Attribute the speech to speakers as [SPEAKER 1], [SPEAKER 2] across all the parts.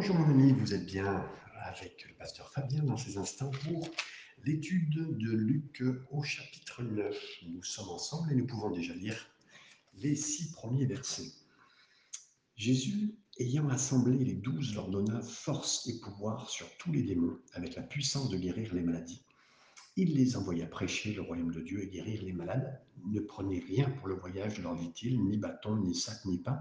[SPEAKER 1] Bonjour mon ami, vous êtes bien avec le pasteur Fabien dans ces instants pour l'étude de Luc au chapitre 9. Nous sommes ensemble et nous pouvons déjà lire les six premiers versets. Jésus, ayant assemblé les douze, leur donna force et pouvoir sur tous les démons, avec la puissance de guérir les maladies. Il les envoya prêcher le royaume de Dieu et guérir les malades. Ne prenez rien pour le voyage, leur dit-il, ni bâton, ni sac, ni pain,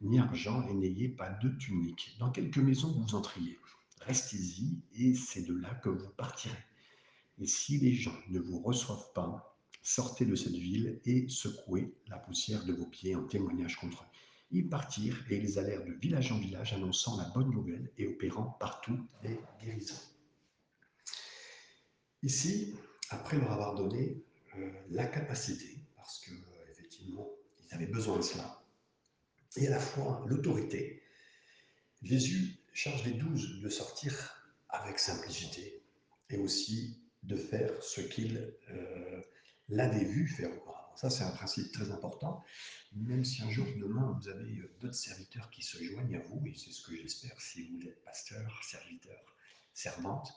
[SPEAKER 1] ni argent, et n'ayez pas de tunique. Dans quelques maisons vous entriez. Restez-y, et c'est de là que vous partirez. Et si les gens ne vous reçoivent pas, sortez de cette ville et secouez la poussière de vos pieds en témoignage contre eux. Ils partirent et ils allèrent de village en village annonçant la bonne nouvelle et opérant partout des guérisons. Ici, après leur avoir donné euh, la capacité, parce que effectivement, ils avaient besoin de cela, et à la fois l'autorité. Jésus charge les douze de sortir avec simplicité et aussi de faire ce qu'il euh, l'avait vu faire. Ça, c'est un principe très important. Même si un jour, demain, vous avez d'autres serviteurs qui se joignent à vous, et c'est ce que j'espère si vous êtes pasteur, serviteur, servante,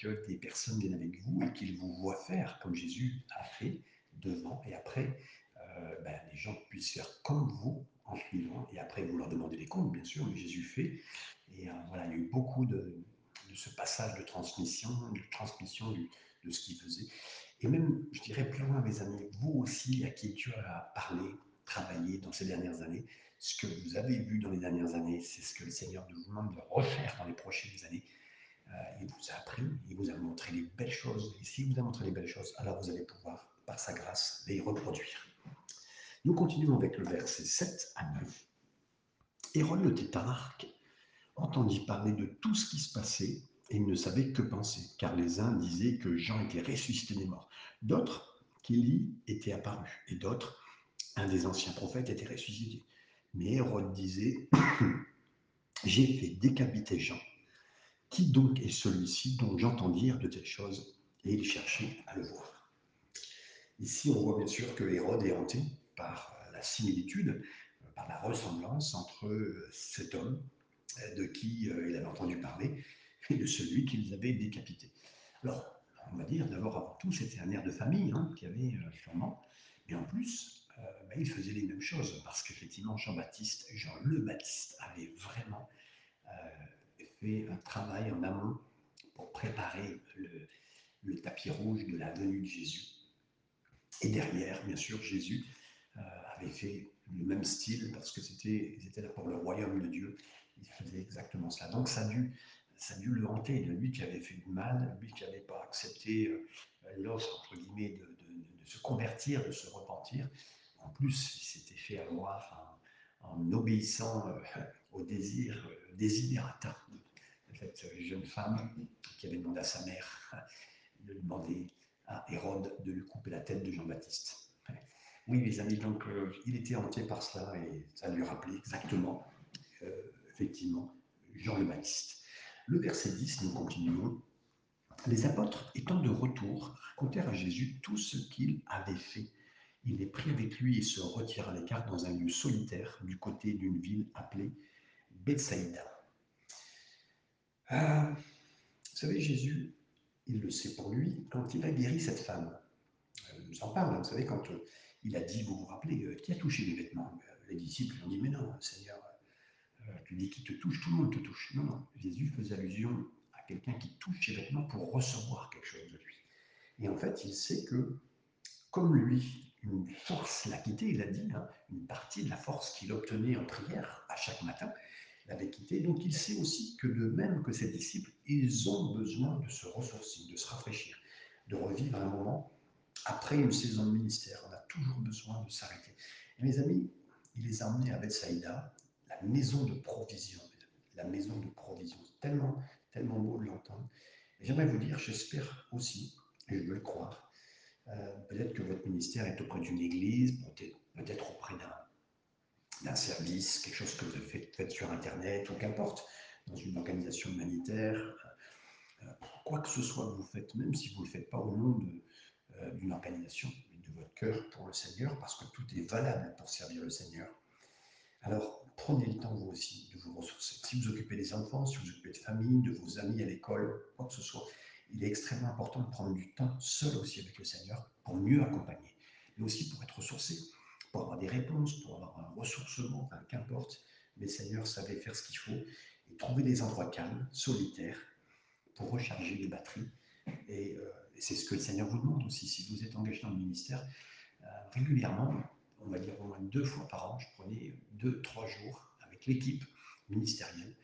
[SPEAKER 1] que des personnes viennent avec vous et qu'ils vous voient faire comme Jésus a fait devant et après, euh, ben, les gens puissent faire comme vous en suivant, et après vous leur demandez des comptes, bien sûr, mais Jésus fait. Et euh, voilà, il y a eu beaucoup de, ce passage de transmission, de transmission de ce qu'il faisait. Et même, je dirais plus loin, mes amis, vous aussi, à qui Dieu a parlé, travaillé dans ces dernières années, ce que vous avez vu dans les dernières années, c'est ce que le Seigneur nous demande de refaire dans les prochaines années. Euh, il vous a appris, il vous a montré les belles choses. Et s'il vous a montré les belles choses, alors vous allez pouvoir, par sa grâce, les reproduire. Nous continuons avec le verset 7 à 9. Hérode le tétrarque entendit parler de tout ce qui se passait et il ne savait que penser, car les uns disaient que Jean était ressuscité des morts, d'autres qu'Élie était apparu, et d'autres, un des anciens prophètes était ressuscité. Mais Hérode disait, j'ai fait décapiter Jean. Qui donc est celui-ci dont j'entends dire de telles choses? Et il cherchait à le voir. Ici, on voit bien sûr que Hérode est hanté par la similitude, par la ressemblance entre cet homme de qui il avait entendu parler et de celui qu'ils avaient décapité. Alors, on va dire d'abord avant tout, c'était un air de famille hein, qu'il y avait sûrement, mais en plus, euh, bah, il faisait les mêmes choses parce qu'effectivement, Jean-Baptiste, Jean le Baptiste, avait vraiment euh, fait un travail en amont pour préparer le tapis rouge de la venue de Jésus. Et derrière, bien sûr, Jésus euh, avait fait le même style parce que c'était, ils étaient là pour le royaume de Dieu. Il faisait exactement cela. Donc ça a dû, ça a dû le hanter, lui qui avait fait du mal, lui qui n'avait pas accepté euh, l'offre, entre guillemets, de, de, se convertir, de se repentir. En plus, il s'était fait avoir en, en obéissant euh, au désir euh, désidérata de cette jeune femme qui avait demandé à sa mère de demander à Hérode de lui couper la tête de Jean-Baptiste. Oui, mes amis, donc euh, il était hanté par cela et ça lui rappelait exactement, euh, effectivement, Jean le Baptiste. Le verset 10, nous continuons. Les apôtres, étant de retour, racontèrent à Jésus tout ce qu'il avait fait. Il les prit avec lui et se retira à l'écart dans un lieu solitaire du côté d'une ville appelée Bethsaïda. Euh, vous savez, Jésus, il le sait pour lui, quand il a guéri cette femme, il nous en parle, vous savez, quand il a dit, vous vous rappelez, euh, qui a touché les vêtements Les disciples ont dit, mais non, Seigneur, euh, tu dis qui te touche, tout le monde te touche. Non, non, Jésus faisait allusion à quelqu'un qui touche ses vêtements pour recevoir quelque chose de lui. Et en fait, il sait que, comme lui, une force l'a quitté, il a dit, hein, une partie de la force qu'il obtenait en prière à chaque matin l'avait quitté. Donc il sait aussi que de même que ses disciples, ils ont besoin de se ressourcer, de se rafraîchir, de revivre un moment après une saison de ministère. On a toujours besoin de s'arrêter. Et mes amis, il les a emmenés à Bethsaïda, la maison de provision. La maison de provision. C'est tellement, tellement beau de l'entendre. J'aimerais vous dire, j'espère aussi, et je veux le croire, euh, peut-être que votre ministère est auprès d'une église, peut-être auprès d'un service, quelque chose que vous faites, sur Internet, ou qu'importe, dans une organisation humanitaire, euh, quoi que ce soit que vous faites, même si vous ne le faites pas au nom euh, d'une organisation, de votre cœur pour le Seigneur, parce que tout est valable pour servir le Seigneur. Alors, prenez le temps vous aussi de vous ressourcer. Si vous occupez des enfants, si vous occupez de famille, de vos amis à l'école, quoi que ce soit, il est extrêmement important de prendre du temps seul aussi avec le Seigneur pour mieux accompagner, mais aussi pour être ressourcé, pour avoir des réponses, pour avoir un ressourcement, enfin, qu'importe. Mais le Seigneur savait faire ce qu'il faut et trouver des endroits calmes, solitaires, pour recharger les batteries. Et, euh, c'est ce que le Seigneur vous demande aussi. Si vous êtes engagé dans le ministère, euh, régulièrement, on va dire au moins deux fois par an, je prenais deux, trois jours avec l'équipe ministérielle.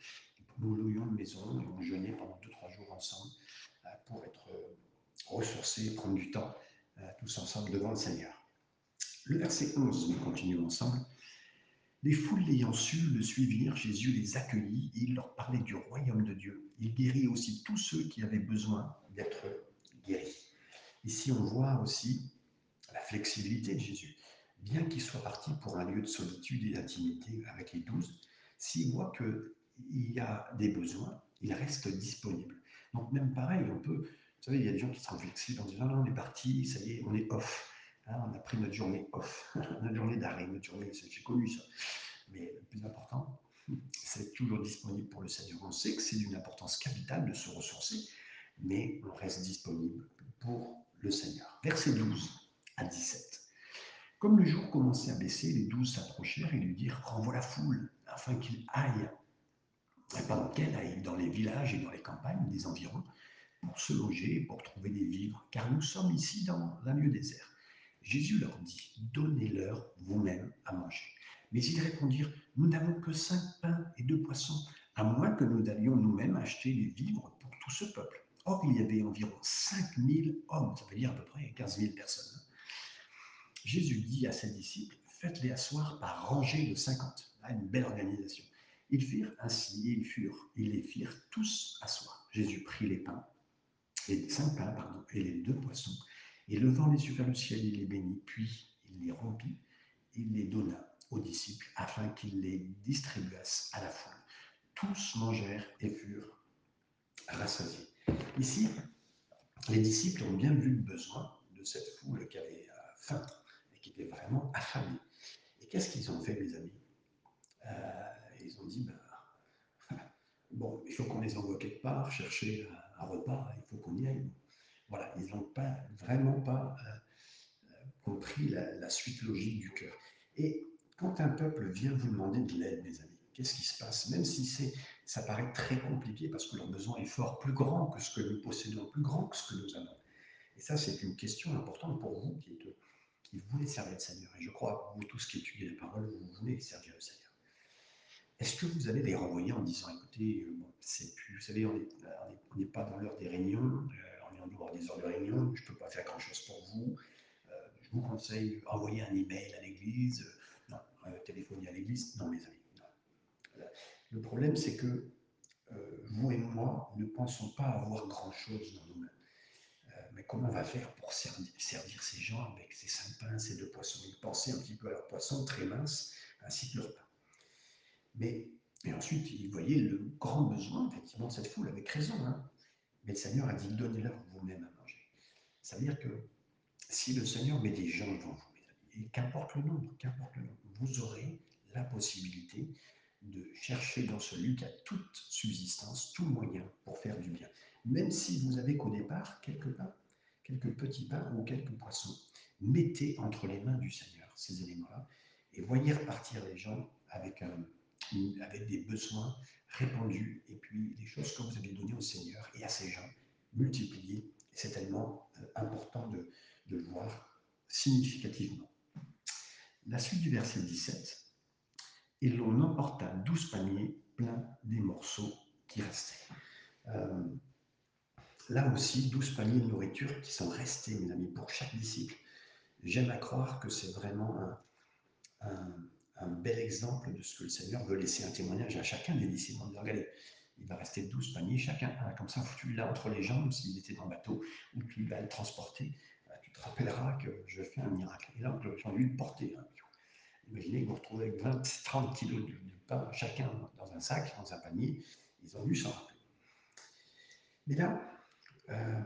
[SPEAKER 1] Nous louions une maison et on pendant deux, trois jours ensemble euh, pour être euh, ressourcés, prendre du temps tous ensemble devant le Seigneur. Le verset 11, nous continuons ensemble. Les foules l'ayant su le suivirent, Jésus les accueillit, et il leur parlait du royaume de Dieu. Il guérit aussi tous ceux qui avaient besoin d'être Ici, on voit aussi la flexibilité de Jésus. Bien qu'il soit parti pour un lieu de solitude et d'intimité avec les douze, s'il voit qu'il y a des besoins, il reste disponible. Donc même pareil, on peut, vous savez, il y a des gens qui sont flexibles en disant, non, on est parti, ça y est, on est off. Hein, on a pris notre journée off, notre journée d'arrêt, notre journée, j'ai connu ça. Mais le plus important, c'est toujours disponible pour le Seigneur. On sait que c'est d'une importance capitale de se ressourcer, mais on reste disponible pour le Seigneur. Verset 12 à 17. Comme le jour commençait à baisser, les douze s'approchèrent et lui dirent Renvoie la foule, afin qu'il aille, pendant qu'elle aille dans les villages et dans les campagnes des environs, pour se loger, pour trouver des vivres, car nous sommes ici dans un lieu désert. Jésus leur dit Donnez-leur vous-même à manger. Mais ils répondirent Nous n'avons que cinq pains et deux poissons, à moins que nous allions nous-mêmes acheter des vivres pour tout ce peuple. Or, il y avait environ 5000 hommes, ça veut dire à peu près 15 000 personnes. Jésus dit à ses disciples, faites-les asseoir par rangées de 50. Là, une belle organisation. Ils firent ainsi, ils furent, ils les firent tous asseoir. Jésus prit les pains, les cinq pains, pardon, et les deux poissons, et levant les yeux vers le ciel, il les bénit, puis il les rompit, il les donna aux disciples afin qu'ils les distribuassent à la foule. Tous mangèrent et furent rassasiés. Ici, les disciples ont bien vu le besoin de cette foule qui avait euh, faim et qui était vraiment affamée. Et qu'est-ce qu'ils ont fait, mes amis? Euh, Ils ont dit, ben, bon, il faut qu'on les envoie quelque part, chercher un, repas, il faut qu'on y aille. Voilà, ils n'ont pas, vraiment pas euh, compris la, la, suite logique du cœur. Et quand un peuple vient vous demander de l'aide, mes amis, qu'est-ce qui se passe? Même si c'est, ça paraît très compliqué parce que leur besoin est fort, plus grand que ce que nous possédons, plus grand que ce que nous avons. Et ça, c'est une question importante pour vous qui, voulez servir le Seigneur. Et je crois que vous tous qui étudiez la parole, vous voulez servir le Seigneur. Est-ce que vous allez les renvoyer en disant, écoutez, euh, c'est plus, vous savez, on n'est pas dans l'heure des réunions, euh, on est en dehors des heures de réunion, je ne peux pas faire grand-chose pour vous. Euh, je vous conseille d'envoyer un email à l'église, non, téléphoner à l'église, non, mes amis. Le problème, c'est que euh, vous et moi ne pensons pas avoir grand-chose dans nous-mêmes. Euh, mais comment on va faire pour servir, ces gens avec ces cinq pains, ces deux poissons? Ils pensaient un petit peu à leurs poissons très minces, ainsi que leurs pains. Mais ensuite, ils voyaient le grand besoin, effectivement, de cette foule, avec raison. Hein. Mais le Seigneur a dit donnez-leur vous-même à manger. Ça veut dire que si le Seigneur met des gens devant vous, et qu'importe le nombre, qu'importe le nombre, vous aurez la possibilité de chercher dans celui qui a toute subsistance, tout moyen pour faire du bien. Même si vous avez qu'au départ quelques pains, quelques petits pains ou quelques poissons, mettez entre les mains du Seigneur ces éléments-là et voyez repartir les gens avec, un, avec des besoins répandus et puis les choses que vous avez données au Seigneur et à ces gens multipliées. C'est tellement euh, important de, de le voir significativement. La suite du verset 17 et l'on emporta douze paniers pleins des morceaux qui restaient. Euh, là aussi, douze paniers de nourriture qui sont restés, mes amis, pour chaque disciple. J'aime à croire que c'est vraiment un, bel exemple de ce que le Seigneur veut laisser un témoignage à chacun des disciples regardez, il va rester douze paniers, chacun comme ça, foutu là entre les jambes, s'il était dans le bateau, ou tu vas le transporter, tu te rappelleras que je fais un miracle. Et là, j'ai envie de le porter. Hein. Imaginez que vous retrouvez avec 20, 30 kilos de, pain chacun dans un sac, dans un panier. Ils ont dû s'en rappeler. Mais là, euh,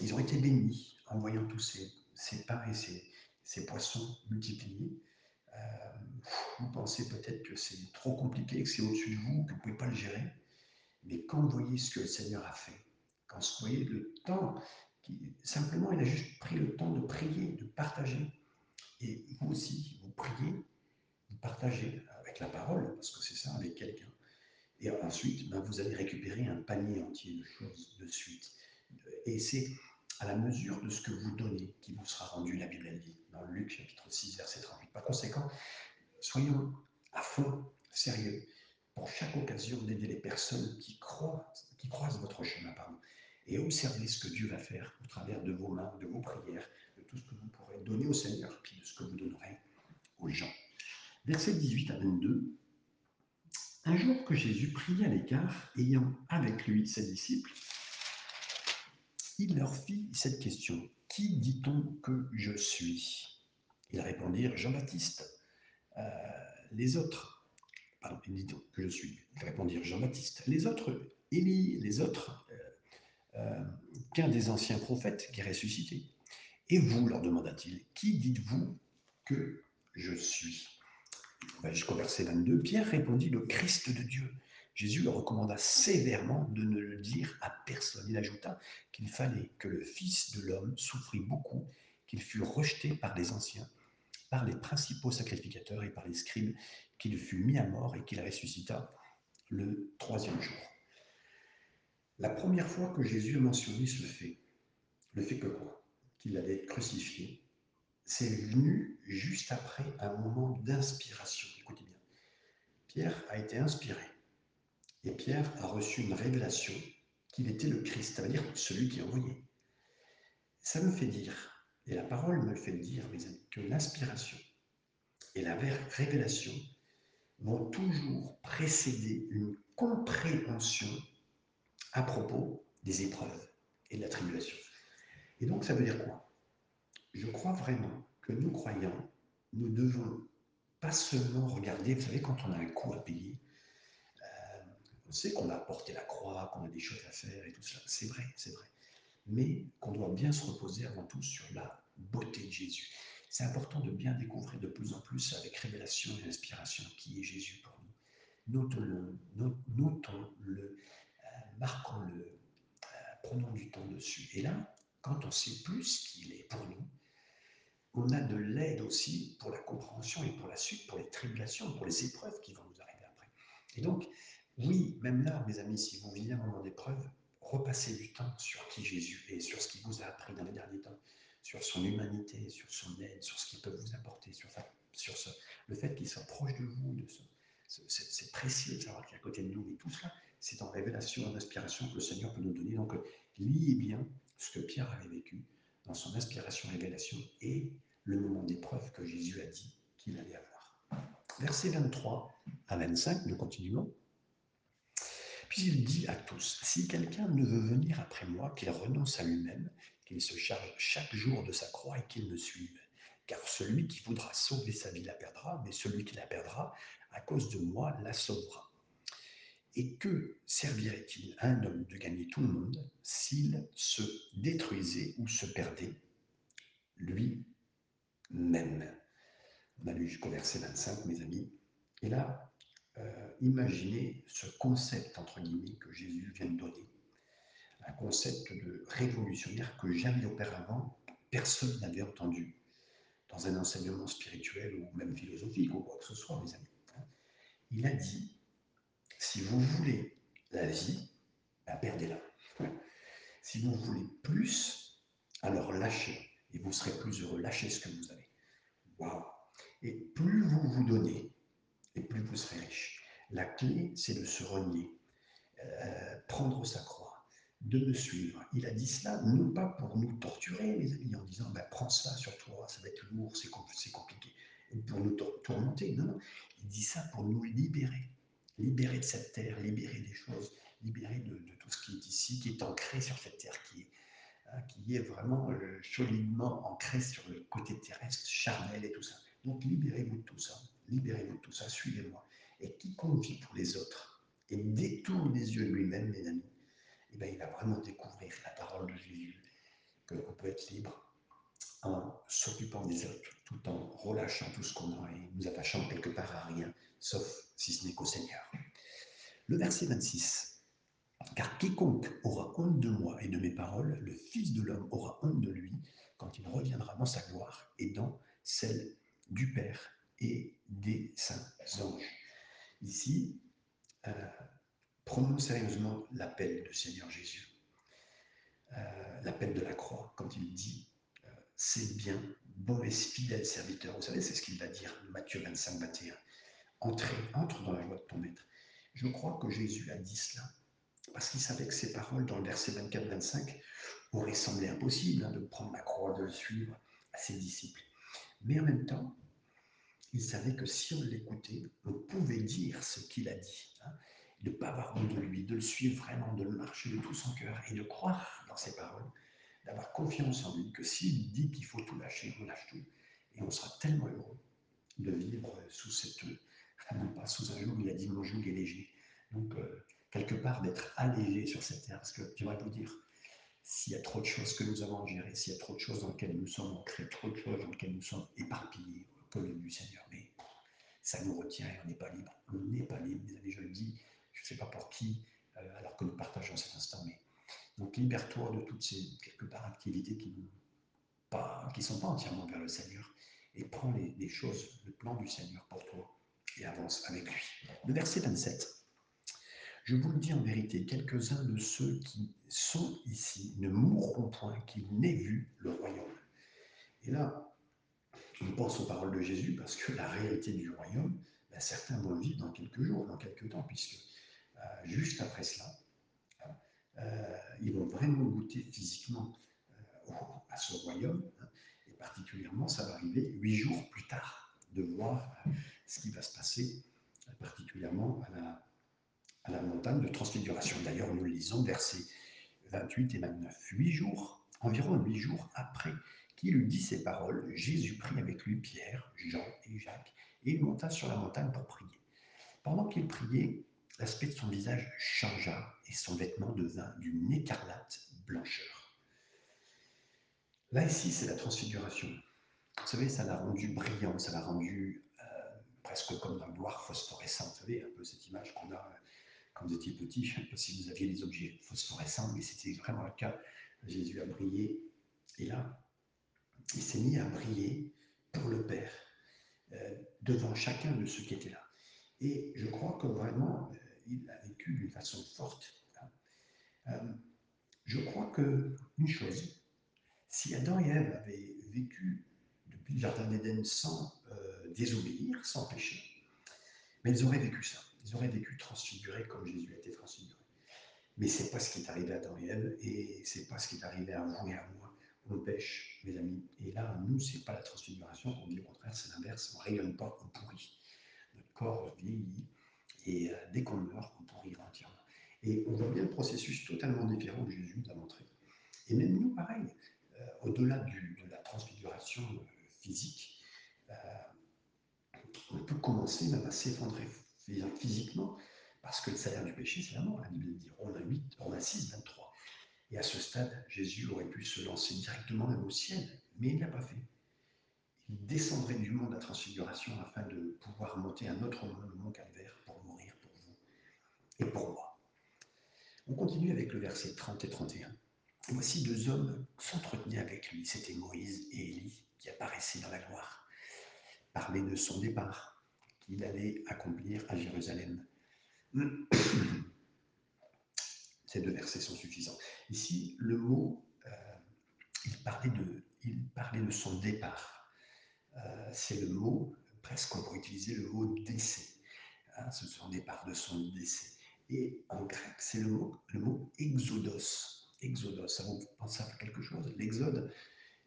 [SPEAKER 1] ils ont été bénis en voyant tous ces, pains et ces, poissons multipliés. Euh, vous pensez peut-être que c'est trop compliqué, que c'est au-dessus de vous, que vous ne pouvez pas le gérer. Mais quand vous voyez ce que le Seigneur a fait, quand vous voyez le temps, simplement il a juste pris le temps de prier, de partager. Et vous aussi, vous priez, vous partagez avec la parole, parce que c'est ça, avec quelqu'un. Et ensuite, ben, vous allez récupérer un panier entier de choses de suite. Et c'est à la mesure de ce que vous donnez qui vous sera rendu, la Bible dit, dans Luc chapitre 6, verset 38. Par conséquent, soyons à fond, sérieux, pour chaque occasion d'aider les personnes qui, croient, qui croisent votre chemin, pardon, et observez ce que Dieu va faire au travers de vos mains, de vos prières, tout ce que vous pourrez donner au Seigneur, puis de ce que vous donnerez aux gens. Verset 18 à 22. Un jour que Jésus priait à l'écart, ayant avec lui ses disciples, il leur fit cette question. Qui dit-on que je suis? Ils répondirent Jean-Baptiste. Euh, les autres, pardon, dit que je suis? Ils répondirent Jean-Baptiste. Les autres, Élie, les autres, euh, euh, qu'un des anciens prophètes qui est ressuscité. Et vous, leur demanda-t-il, qui dites-vous que je suis? Jusqu'au verset 22, Pierre répondit le Christ de Dieu. Jésus le recommanda sévèrement de ne le dire à personne. Il ajouta qu'il fallait que le Fils de l'homme souffrit beaucoup, qu'il fût rejeté par les anciens, par les principaux sacrificateurs et par les scribes, qu'il fût mis à mort et qu'il ressuscita le troisième jour. La première fois que Jésus a mentionné ce fait, le fait que quoi? Qu'il allait être crucifié, c'est venu juste après un moment d'inspiration. Écoutez bien. Pierre a été inspiré et Pierre a reçu une révélation qu'il était le Christ, ça veut dire celui qui est envoyé. Ça me fait dire, et la parole me fait dire, mes amis, que l'inspiration et la révélation vont toujours précéder une compréhension à propos des épreuves et de la tribulation. Et donc, ça veut dire quoi? Je crois vraiment que nous, croyants, nous devons pas seulement regarder, vous savez, quand on a un coût à payer, on sait qu'on a porté la croix, qu'on a des choses à faire et tout ça. C'est vrai, c'est vrai. Mais qu'on doit bien se reposer avant tout sur la beauté de Jésus. C'est important de bien découvrir de plus en plus avec révélation et inspiration qui est Jésus pour nous. Notons-le, notons-le euh, marquons-le, euh, prenons du temps dessus. Et là, quand on sait plus qu'il est pour nous, on a de l'aide aussi pour la compréhension et pour la suite, pour les tribulations, pour les épreuves qui vont nous arriver après. Et donc, oui, même là, mes amis, si vous vivez un moment d'épreuve, repassez du temps sur qui Jésus est, sur ce qu'il vous a appris dans les derniers temps, sur son humanité, sur son aide, sur ce qu'il peut vous apporter, sur, sur ce, le fait qu'il soit proche de vous, de c'est précieux de savoir qu'il est à côté de nous, et tout cela, c'est en révélation, en inspiration que le Seigneur peut nous donner. Donc, liez bien ce que Pierre avait vécu dans son inspiration, révélation, et le moment d'épreuve que Jésus a dit qu'il allait avoir. Versets 23 à 25, nous continuons. Puis il dit à tous, si quelqu'un ne veut venir après moi, qu'il renonce à lui-même, qu'il se charge chaque jour de sa croix et qu'il me suive. Car celui qui voudra sauver sa vie la perdra, mais celui qui la perdra, à cause de moi, la sauvera. Et que servirait-il à un homme de gagner tout le monde s'il se détruisait ou se perdait lui-même? On a lu jusqu'au verset 25, mes amis. Et là, euh, imaginez ce concept, entre guillemets, que Jésus vient de donner. Un concept de révolutionnaire que jamais auparavant personne n'avait entendu dans un enseignement spirituel ou même philosophique ou quoi que ce soit, mes amis. Il a dit, si vous voulez la vie, ben, perdez-la. Si vous voulez plus, alors lâchez, et vous serez plus heureux. Lâchez ce que vous avez. Waouh Et plus vous vous donnez, et plus vous serez riche. La clé, c'est de se renier, euh, prendre sa croix, de me suivre. Il a dit cela non pas pour nous torturer, mes amis, en disant ben, prends ça sur toi, ça va être lourd, c'est compliqué, pour nous tourmenter. Non, non, il dit ça pour nous libérer, libérer de cette terre, libérer des choses, libérer de, tout ce qui est ici, qui est ancré sur cette terre, qui est, hein, qui est vraiment euh, solidement ancré sur le côté terrestre, charnel et tout ça. Donc libérez-vous de tout ça libérez-vous de tout ça, suivez-moi. Et quiconque vit pour les autres et détourne les yeux de lui-même, mes amis, eh bien, il va vraiment découvrir la parole de Jésus, qu'on peut être libre en s'occupant des autres, tout en relâchant tout ce qu'on a et nous attachant quelque part à rien, sauf si ce n'est qu'au Seigneur. Le verset 26. Car quiconque aura honte de moi et de mes paroles, le Fils de l'homme aura honte de lui quand il reviendra dans sa gloire et dans celle du Père et des saints anges. Ici, euh, prenons sérieusement l'appel du Seigneur Jésus, euh, l'appel de la croix, quand il dit euh, C'est bien, bon et fidèle serviteur. Vous savez, c'est ce qu'il va dire, Matthieu 25, 21. Entrez, entre dans la joie de ton maître. Je crois que Jésus a dit cela parce qu'il savait que ces paroles dans le verset 24-25 auraient semblé impossibles hein, de prendre la croix, de le suivre à ses disciples. Mais en même temps, il savait que si on l'écoutait, on pouvait dire ce qu'il a dit, hein, de ne pas avoir honte de lui, de le suivre vraiment, de le marcher de tout son cœur et de croire dans ses paroles, d'avoir confiance en lui, que s'il dit qu'il faut tout lâcher, on lâche tout. Et on sera tellement heureux de vivre sous cette, pas sous un joug, il a dit mon joug est léger. Donc, euh, quelque part, d'être allégé sur cette terre, parce que j'aimerais vous dire, s'il y a trop de choses que nous avons à gérer, s'il y a trop de choses dans lesquelles nous sommes ancrés, trop de choses dans lesquelles nous sommes éparpillés, comme du Seigneur, mais ça nous retient et on n'est pas libre. On n'est pas libre, mes amis, je le dis, je ne sais pas pour qui, euh, alors que nous partageons cet instant, mais donc libère-toi de toutes ces quelque part activités qui ne sont pas entièrement vers le Seigneur et prends les, choses, le plan du Seigneur pour toi avance avec lui. Le verset 27. Je vous le dis en vérité, quelques-uns de ceux qui sont ici ne mourront point qu'ils n'aient vu le royaume. Et là, on pense aux paroles de Jésus parce que la réalité du royaume, ben, certains vont le vivre dans quelques jours, dans quelques temps, puisque euh, juste après cela, euh, ils vont vraiment goûter physiquement euh, à ce royaume. Hein, et particulièrement, ça va arriver huit jours plus tard, de voir ce qui va se passer, particulièrement à la, à la montagne de transfiguration. D'ailleurs, nous lisons versets 28 et 29. Huit jours, environ huit jours après qu'il eut dit ces paroles, Jésus prit avec lui Pierre, Jean et Jacques, et il monta sur la montagne pour prier. Pendant qu'il priait, l'aspect de son visage changea et son vêtement devint d'une écarlate blancheur. Là, ici, c'est la transfiguration. Vous savez, ça l'a rendu brillant, ça l'a rendu euh, presque comme la gloire phosphorescente. Vous savez, un peu cette image qu'on a quand vous étiez petit. Je ne sais pas si vous aviez des objets phosphorescents, mais c'était vraiment le cas. Jésus a brillé. Et là, il s'est mis à briller pour le Père, euh, devant chacun de ceux qui étaient là. Et je crois que vraiment, euh, il l'a vécu d'une façon forte. Hein. Euh, je crois que une chose, si Adam et Ève avaient vécu depuis le Jardin d'Éden sans euh, désobéir, sans péché, mais ils auraient vécu ça. Ils auraient vécu transfigurés comme Jésus a été transfiguré. Mais c'est pas ce qui est arrivé à Adam et et c'est pas ce qui est arrivé à vous et à moi. On pêche, mes amis. Et là, nous, c'est pas la transfiguration. On dit au contraire, c'est l'inverse. On rayonne pas, on pourrit. Notre corps vieillit et euh, dès qu'on meurt, on pourrira entièrement. Et on voit bien le processus totalement différent que Jésus a montré. Et même nous, pareil, euh, au-delà de la transfiguration physique, euh, on peut commencer même à s'effondrer physiquement, parce que le salaire du péché, c'est la mort. La Bible dit, Romains 8, Romains 6, 23. Et à ce stade, Jésus aurait pu se lancer directement même au ciel, mais il ne l'a pas fait. Il descendrait du monde à transfiguration afin de pouvoir monter un autre monde, le mont Calvaire, et pour moi. On continue avec le verset 30 et 31. Voici deux hommes s'entretenaient avec lui. C'était Moïse et Élie qui apparaissaient dans la gloire. Parlaient de son départ qu'il allait accomplir à Jérusalem. Ces deux versets sont suffisants. Ici, le mot, euh, il, parlait de, il parlait de son départ. Euh, C'est le mot, presque on pourrait utiliser le mot décès. Hein, ce son départ de son décès. Et en grec, c'est le mot, le mot exodos. Exodos, ça vous pense à quelque chose? L'exode.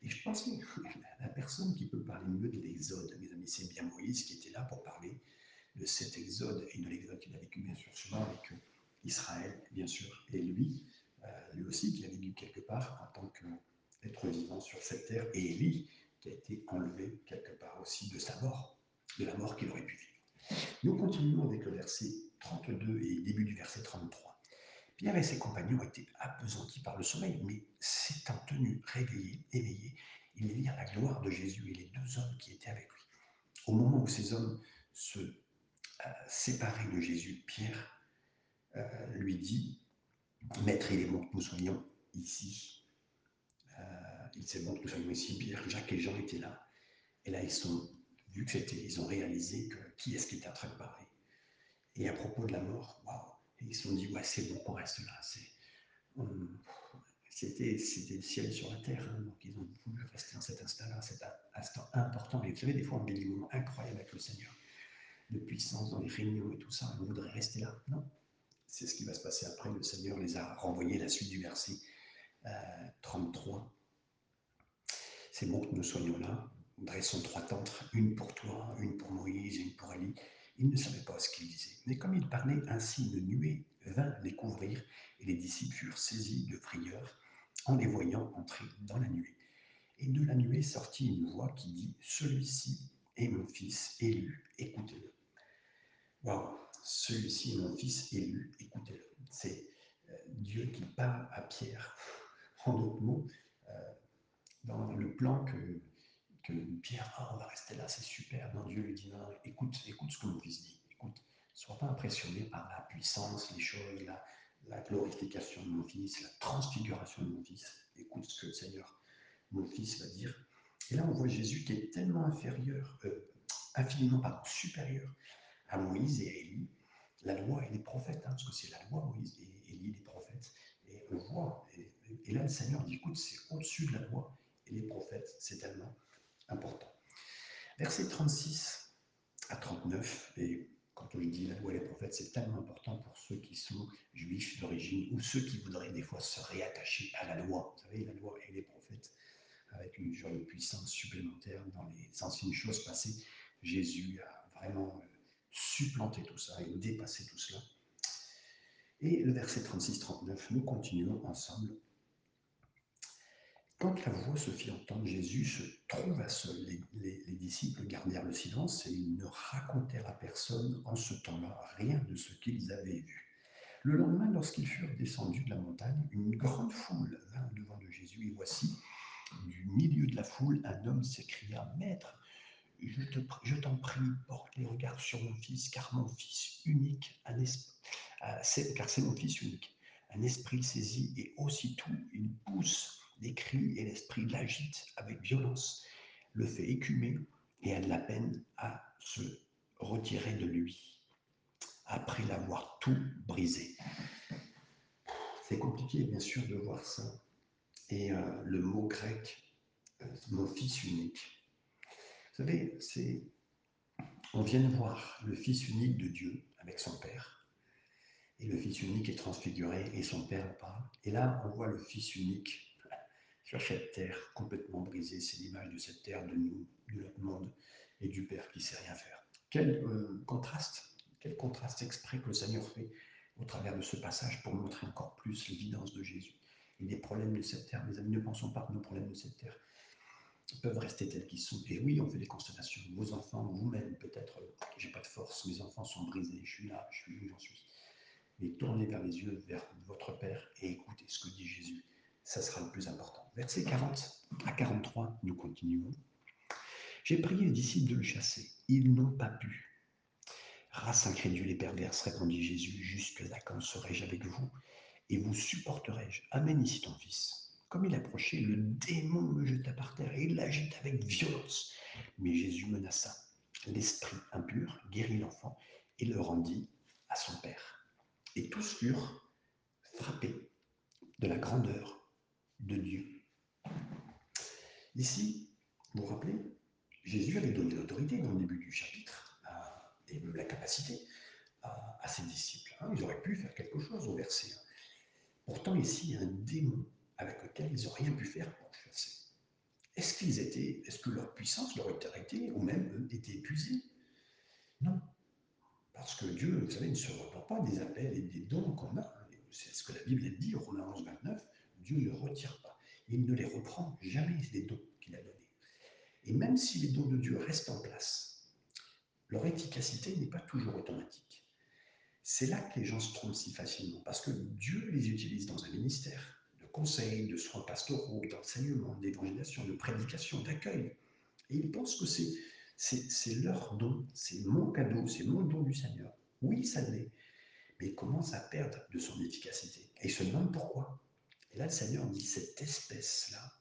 [SPEAKER 1] Et je pense que la personne qui peut parler mieux de l'exode, mes amis, c'est bien Moïse qui était là pour parler de cet exode et de l'exode qu'il a vécu, bien sûr, souvent avec Israël, bien sûr, et lui, euh, lui aussi, qui a vécu quelque part en tant qu'être vivant sur cette terre, et Élie, qui a été enlevé quelque part aussi de sa mort, de la mort qu'il aurait pu vivre. Nous continuons avec le verset 32 et début du verset 33. Pierre et ses compagnons étaient appesantis par le sommeil, mais s'étant tenus réveillés, éveillés, il est à la gloire de Jésus et les deux hommes qui étaient avec lui. Au moment où ces hommes se euh, séparaient de Jésus, Pierre euh, lui dit Maître, il est bon que nous soyons ici. Euh, il est bon que nous soyons ici. Pierre, Jacques et Jean étaient là. Et là, ils sont, vu que c'était, ils ont réalisé que qui est-ce qui était en train de parler. Et à propos de la mort, waouh, ils se sont dit Ouais, c'est bon qu'on reste là. c'était, le ciel sur la terre. Hein. donc, ils ont voulu rester dans cet instant-là, cet instant important. Et vous savez, des fois, on vit des moments incroyables avec le Seigneur, de puissance dans les réunions et tout ça. On voudrait rester là. Non, c'est ce qui va se passer après. Le Seigneur les a renvoyés, la suite du verset 33. Euh, c'est bon que nous soyons là. Dressons trois tentes, une pour toi, une pour Moïse, une pour Ali. Il ne savait pas ce qu'il disait. Mais comme il parlait ainsi, une nuée vint les couvrir, et les disciples furent saisis de frayeur en les voyant entrer dans la nuée. Et de la nuée sortit une voix qui dit Celui-ci est mon fils élu, écoutez-le. Waouh celui-ci est mon fils élu, écoutez-le. C'est euh, Dieu qui parle à Pierre. En d'autres mots, euh, dans le plan que, que Pierre, ah, on va rester là, c'est super. Non, Dieu lui dit, écoute, écoute ce que mon fils dit. Écoute, sois pas impressionné par la puissance, les choses, la, glorification de mon fils, la transfiguration de mon fils. Écoute ce que le Seigneur, mon fils, va dire. Et là, on voit Jésus qui est tellement inférieur, euh, infiniment supérieur à Moïse et à Élie, la loi et les prophètes, hein, parce que c'est la loi, Moïse et Élie, les prophètes. Et on voit, et, là le Seigneur dit, écoute, c'est au-dessus de la loi et les prophètes, c'est tellement important. Verset 36 à 39, et quand on dit la loi et les prophètes, c'est tellement important pour ceux qui sont juifs d'origine ou ceux qui voudraient des fois se réattacher à la loi. Vous savez, la loi et les prophètes, avec une jolie puissance supplémentaire dans les anciennes choses passées. Jésus a vraiment supplanter tout ça et dépasser tout cela. Et le verset 36-39, nous continuons ensemble. Quand la voix se fit entendre, Jésus se trouva seul. Les, les, disciples gardèrent le silence et ils ne racontèrent à personne en ce temps-là rien de ce qu'ils avaient vu. Le lendemain, lorsqu'ils furent descendus de la montagne, une grande foule vint devant de Jésus et voici, du milieu de la foule, un homme s'écria Maître, je t'en prie, porte les regards sur mon fils, car mon fils unique, un car c'est mon fils unique. Un esprit saisi et aussitôt il pousse des cris et l'esprit l'agite avec violence, le fait écumer et a de la peine à se retirer de lui, après l'avoir tout brisé. C'est compliqué bien sûr de voir ça. Et euh, le mot grec, euh, mon fils unique, vous savez, on vient de voir le Fils unique de Dieu avec son Père. Et le Fils unique est transfiguré et son Père parle. Et là, on voit le Fils unique sur cette terre complètement brisée. C'est l'image de cette terre, de nous, de notre monde et du Père qui ne sait rien faire. Quel euh, contraste, quel contraste exprès que le Seigneur fait au travers de ce passage pour montrer encore plus l'évidence de Jésus et des problèmes de cette terre. Mes amis, ne pensons pas que nos problèmes de cette terre peuvent rester tels qu'ils sont. Et oui, on fait des constatations. Vos enfants, vous-même, peut-être, j'ai pas de force, mes enfants sont brisés, je suis là, je suis où j'en suis. Mais tournez vers les yeux vers votre Père et écoutez ce que dit Jésus. Ça sera le plus important. Verset 40 à 43, nous continuons. J'ai prié les disciples de le chasser. Ils n'ont pas pu. Race incrédule et perverse, répondit Jésus, jusque là quand serai-je avec vous et vous supporterai-je? Amène ici ton fils. Comme il approchait, le démon le jeta par terre et il l'agite avec violence. Mais Jésus menaça. L'esprit impur guérit l'enfant et le rendit à son père. Et tous furent frappés de la grandeur de Dieu. Ici, vous vous rappelez, Jésus avait donné l'autorité dans le début du chapitre, et même la capacité à, ses disciples. Hein. ils auraient pu faire quelque chose au verset 1. Pourtant, ici, il y a un démon avec lequel ils n'ont rien pu faire pour chasser. Est-ce qu'ils étaient, est-ce que leur puissance leur arrêtée ou même était épuisée Non. Parce que Dieu, vous savez, ne se repart pas des appels et des dons qu'on a. C'est ce que la Bible dit, Romains 11, 29. Dieu ne retire pas. Il ne les reprend jamais, les dons qu'il a donnés. Et même si les dons de Dieu restent en place, leur efficacité n'est pas toujours automatique. C'est là que les gens se trompent si facilement, parce que Dieu les utilise dans un ministère, conseils, de soins pastoraux, d'enseignement, d'évangélisation, de prédication, d'accueil. Et ils pensent que c'est, c'est, leur don, c'est mon cadeau, c'est mon don du Seigneur. Oui, ça l'est. Mais il commence à perdre de son efficacité. Et il se demande pourquoi. Et là, le Seigneur dit, cette espèce-là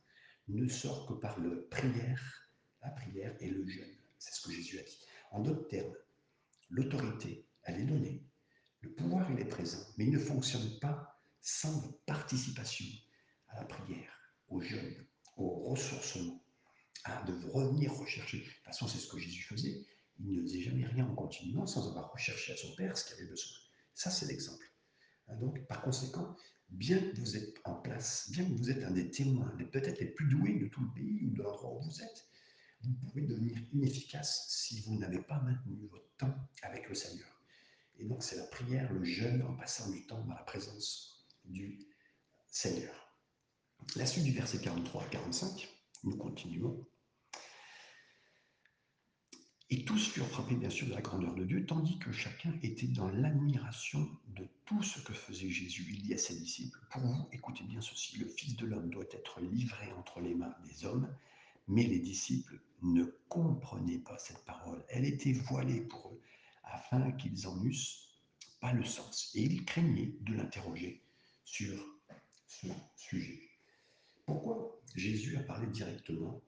[SPEAKER 1] ne sort que par la prière, la prière et le jeûne. C'est ce que Jésus a dit. En d'autres termes, l'autorité, elle est donnée. Le pouvoir, il est présent. Mais il ne fonctionne pas sans participation à la prière, au jeûne, au ressourcement, à de revenir rechercher. De toute façon, c'est ce que Jésus faisait. Il ne faisait jamais rien en continuant sans avoir recherché à son Père ce qu'il avait besoin. Ça, c'est l'exemple. Hein, donc, par conséquent, bien que vous êtes en place, bien que vous êtes un des témoins, peut-être les plus doués de tout le pays ou de l'endroit où vous êtes, vous pouvez devenir inefficace si vous n'avez pas maintenu votre temps avec le Seigneur. Et donc, c'est la prière, le jeûne, en passant du temps dans la présence du Seigneur. La suite du verset 43 à 45, nous continuons. Et tous furent frappés, bien sûr, de la grandeur de Dieu, tandis que chacun était dans l'admiration de tout ce que faisait Jésus. Il dit à ses disciples, pour vous, écoutez bien ceci, le Fils de l'homme doit être livré entre les mains des hommes, mais les disciples ne comprenaient pas cette parole. Elle était voilée pour eux, afin qu'ils en eussent pas le sens. Et ils craignaient de l'interroger sur ce sujet. Pourquoi Jésus a parlé directement,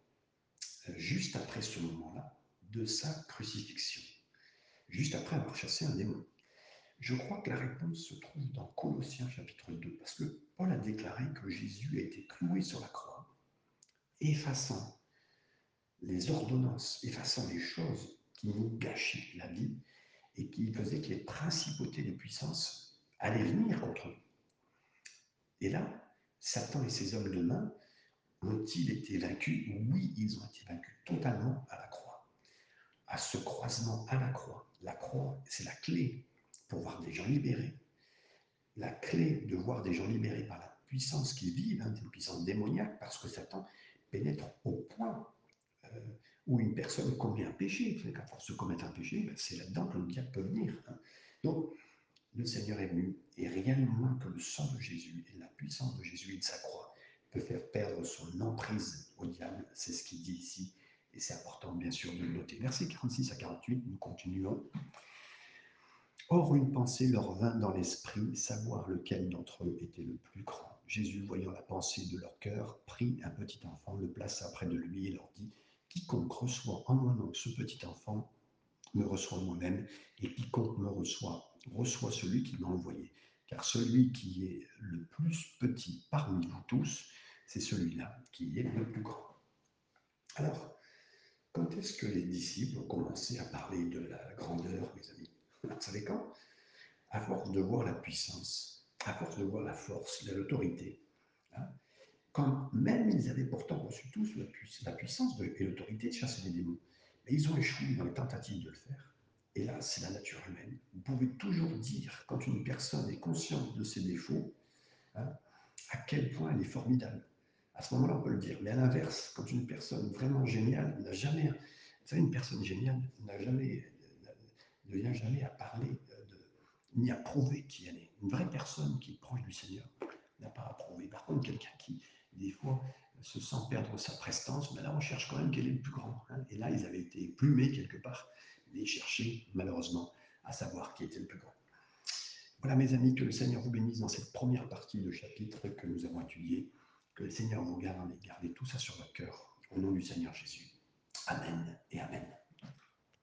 [SPEAKER 1] euh, juste après ce moment-là, de sa crucifixion, juste après avoir chassé un démon Je crois que la réponse se trouve dans Colossiens chapitre 2, parce que Paul a déclaré que Jésus a été cloué sur la croix, effaçant les ordonnances, effaçant les choses qui nous gâchaient la vie et qui faisaient que les principautés des puissances allaient venir contre nous. Et là, Satan et ses hommes de main ont-ils été vaincus? Oui, ils ont été vaincus totalement à la croix. À ce croisement à la croix. La croix, c'est la clé pour voir des gens libérés. La clé de voir des gens libérés par la puissance qu'ils vivent, hein, une puissance démoniaque, parce que Satan pénètre au point euh, où une personne commet un péché. Vous qu'à force de commettre un péché, ben, c'est là-dedans que le diable peut venir. Hein. Donc, le Seigneur est venu, et rien de moins que le sang de Jésus et la puissance de Jésus et de sa croix peut faire perdre son emprise au diable. C'est ce qu'il dit ici, et c'est important bien sûr de le noter. Versets 46 à 48, nous continuons. Or, une pensée leur vint dans l'esprit, savoir lequel d'entre eux était le plus grand. Jésus, voyant la pensée de leur cœur, prit un petit enfant, le plaça près de lui et leur dit Quiconque reçoit en mon nom ce petit enfant me reçoit moi-même, et quiconque me reçoit reçoit celui qui m'a envoyé. Car celui qui est le plus petit parmi vous tous, c'est celui-là qui est le plus grand. Alors, quand est-ce que les disciples ont commencé à parler de la grandeur, mes amis? Vous savez quand? À force de voir la puissance, à force de voir la force, l'autorité. Hein, quand même ils avaient pourtant reçu tous la, puissance et l'autorité de chasser les démons. Mais ils ont échoué dans les tentatives de le faire. Et là, c'est la nature humaine. Vous pouvez toujours dire, quand une personne est consciente de ses défauts, hein, à quel point elle est formidable. À ce moment-là, on peut le dire. Mais à l'inverse, quand une personne vraiment géniale n'a jamais. Vous savez, une personne géniale n'a jamais, ne vient jamais à parler ni à prouver qui elle est. Une vraie personne qui est proche du Seigneur n'a pas à prouver. Par contre, quelqu'un qui, des fois, se sent perdre sa prestance, mais là, on cherche quand même quel est le plus grand. Hein. Et là, ils avaient été plumés quelque part et chercher, malheureusement, à savoir qui était le plus grand. Voilà, mes amis, que le Seigneur vous bénisse dans cette première partie de chapitre que nous avons étudié. Que le Seigneur vous garde et gardez tout ça sur votre cœur. Au nom du Seigneur Jésus. Amen et Amen.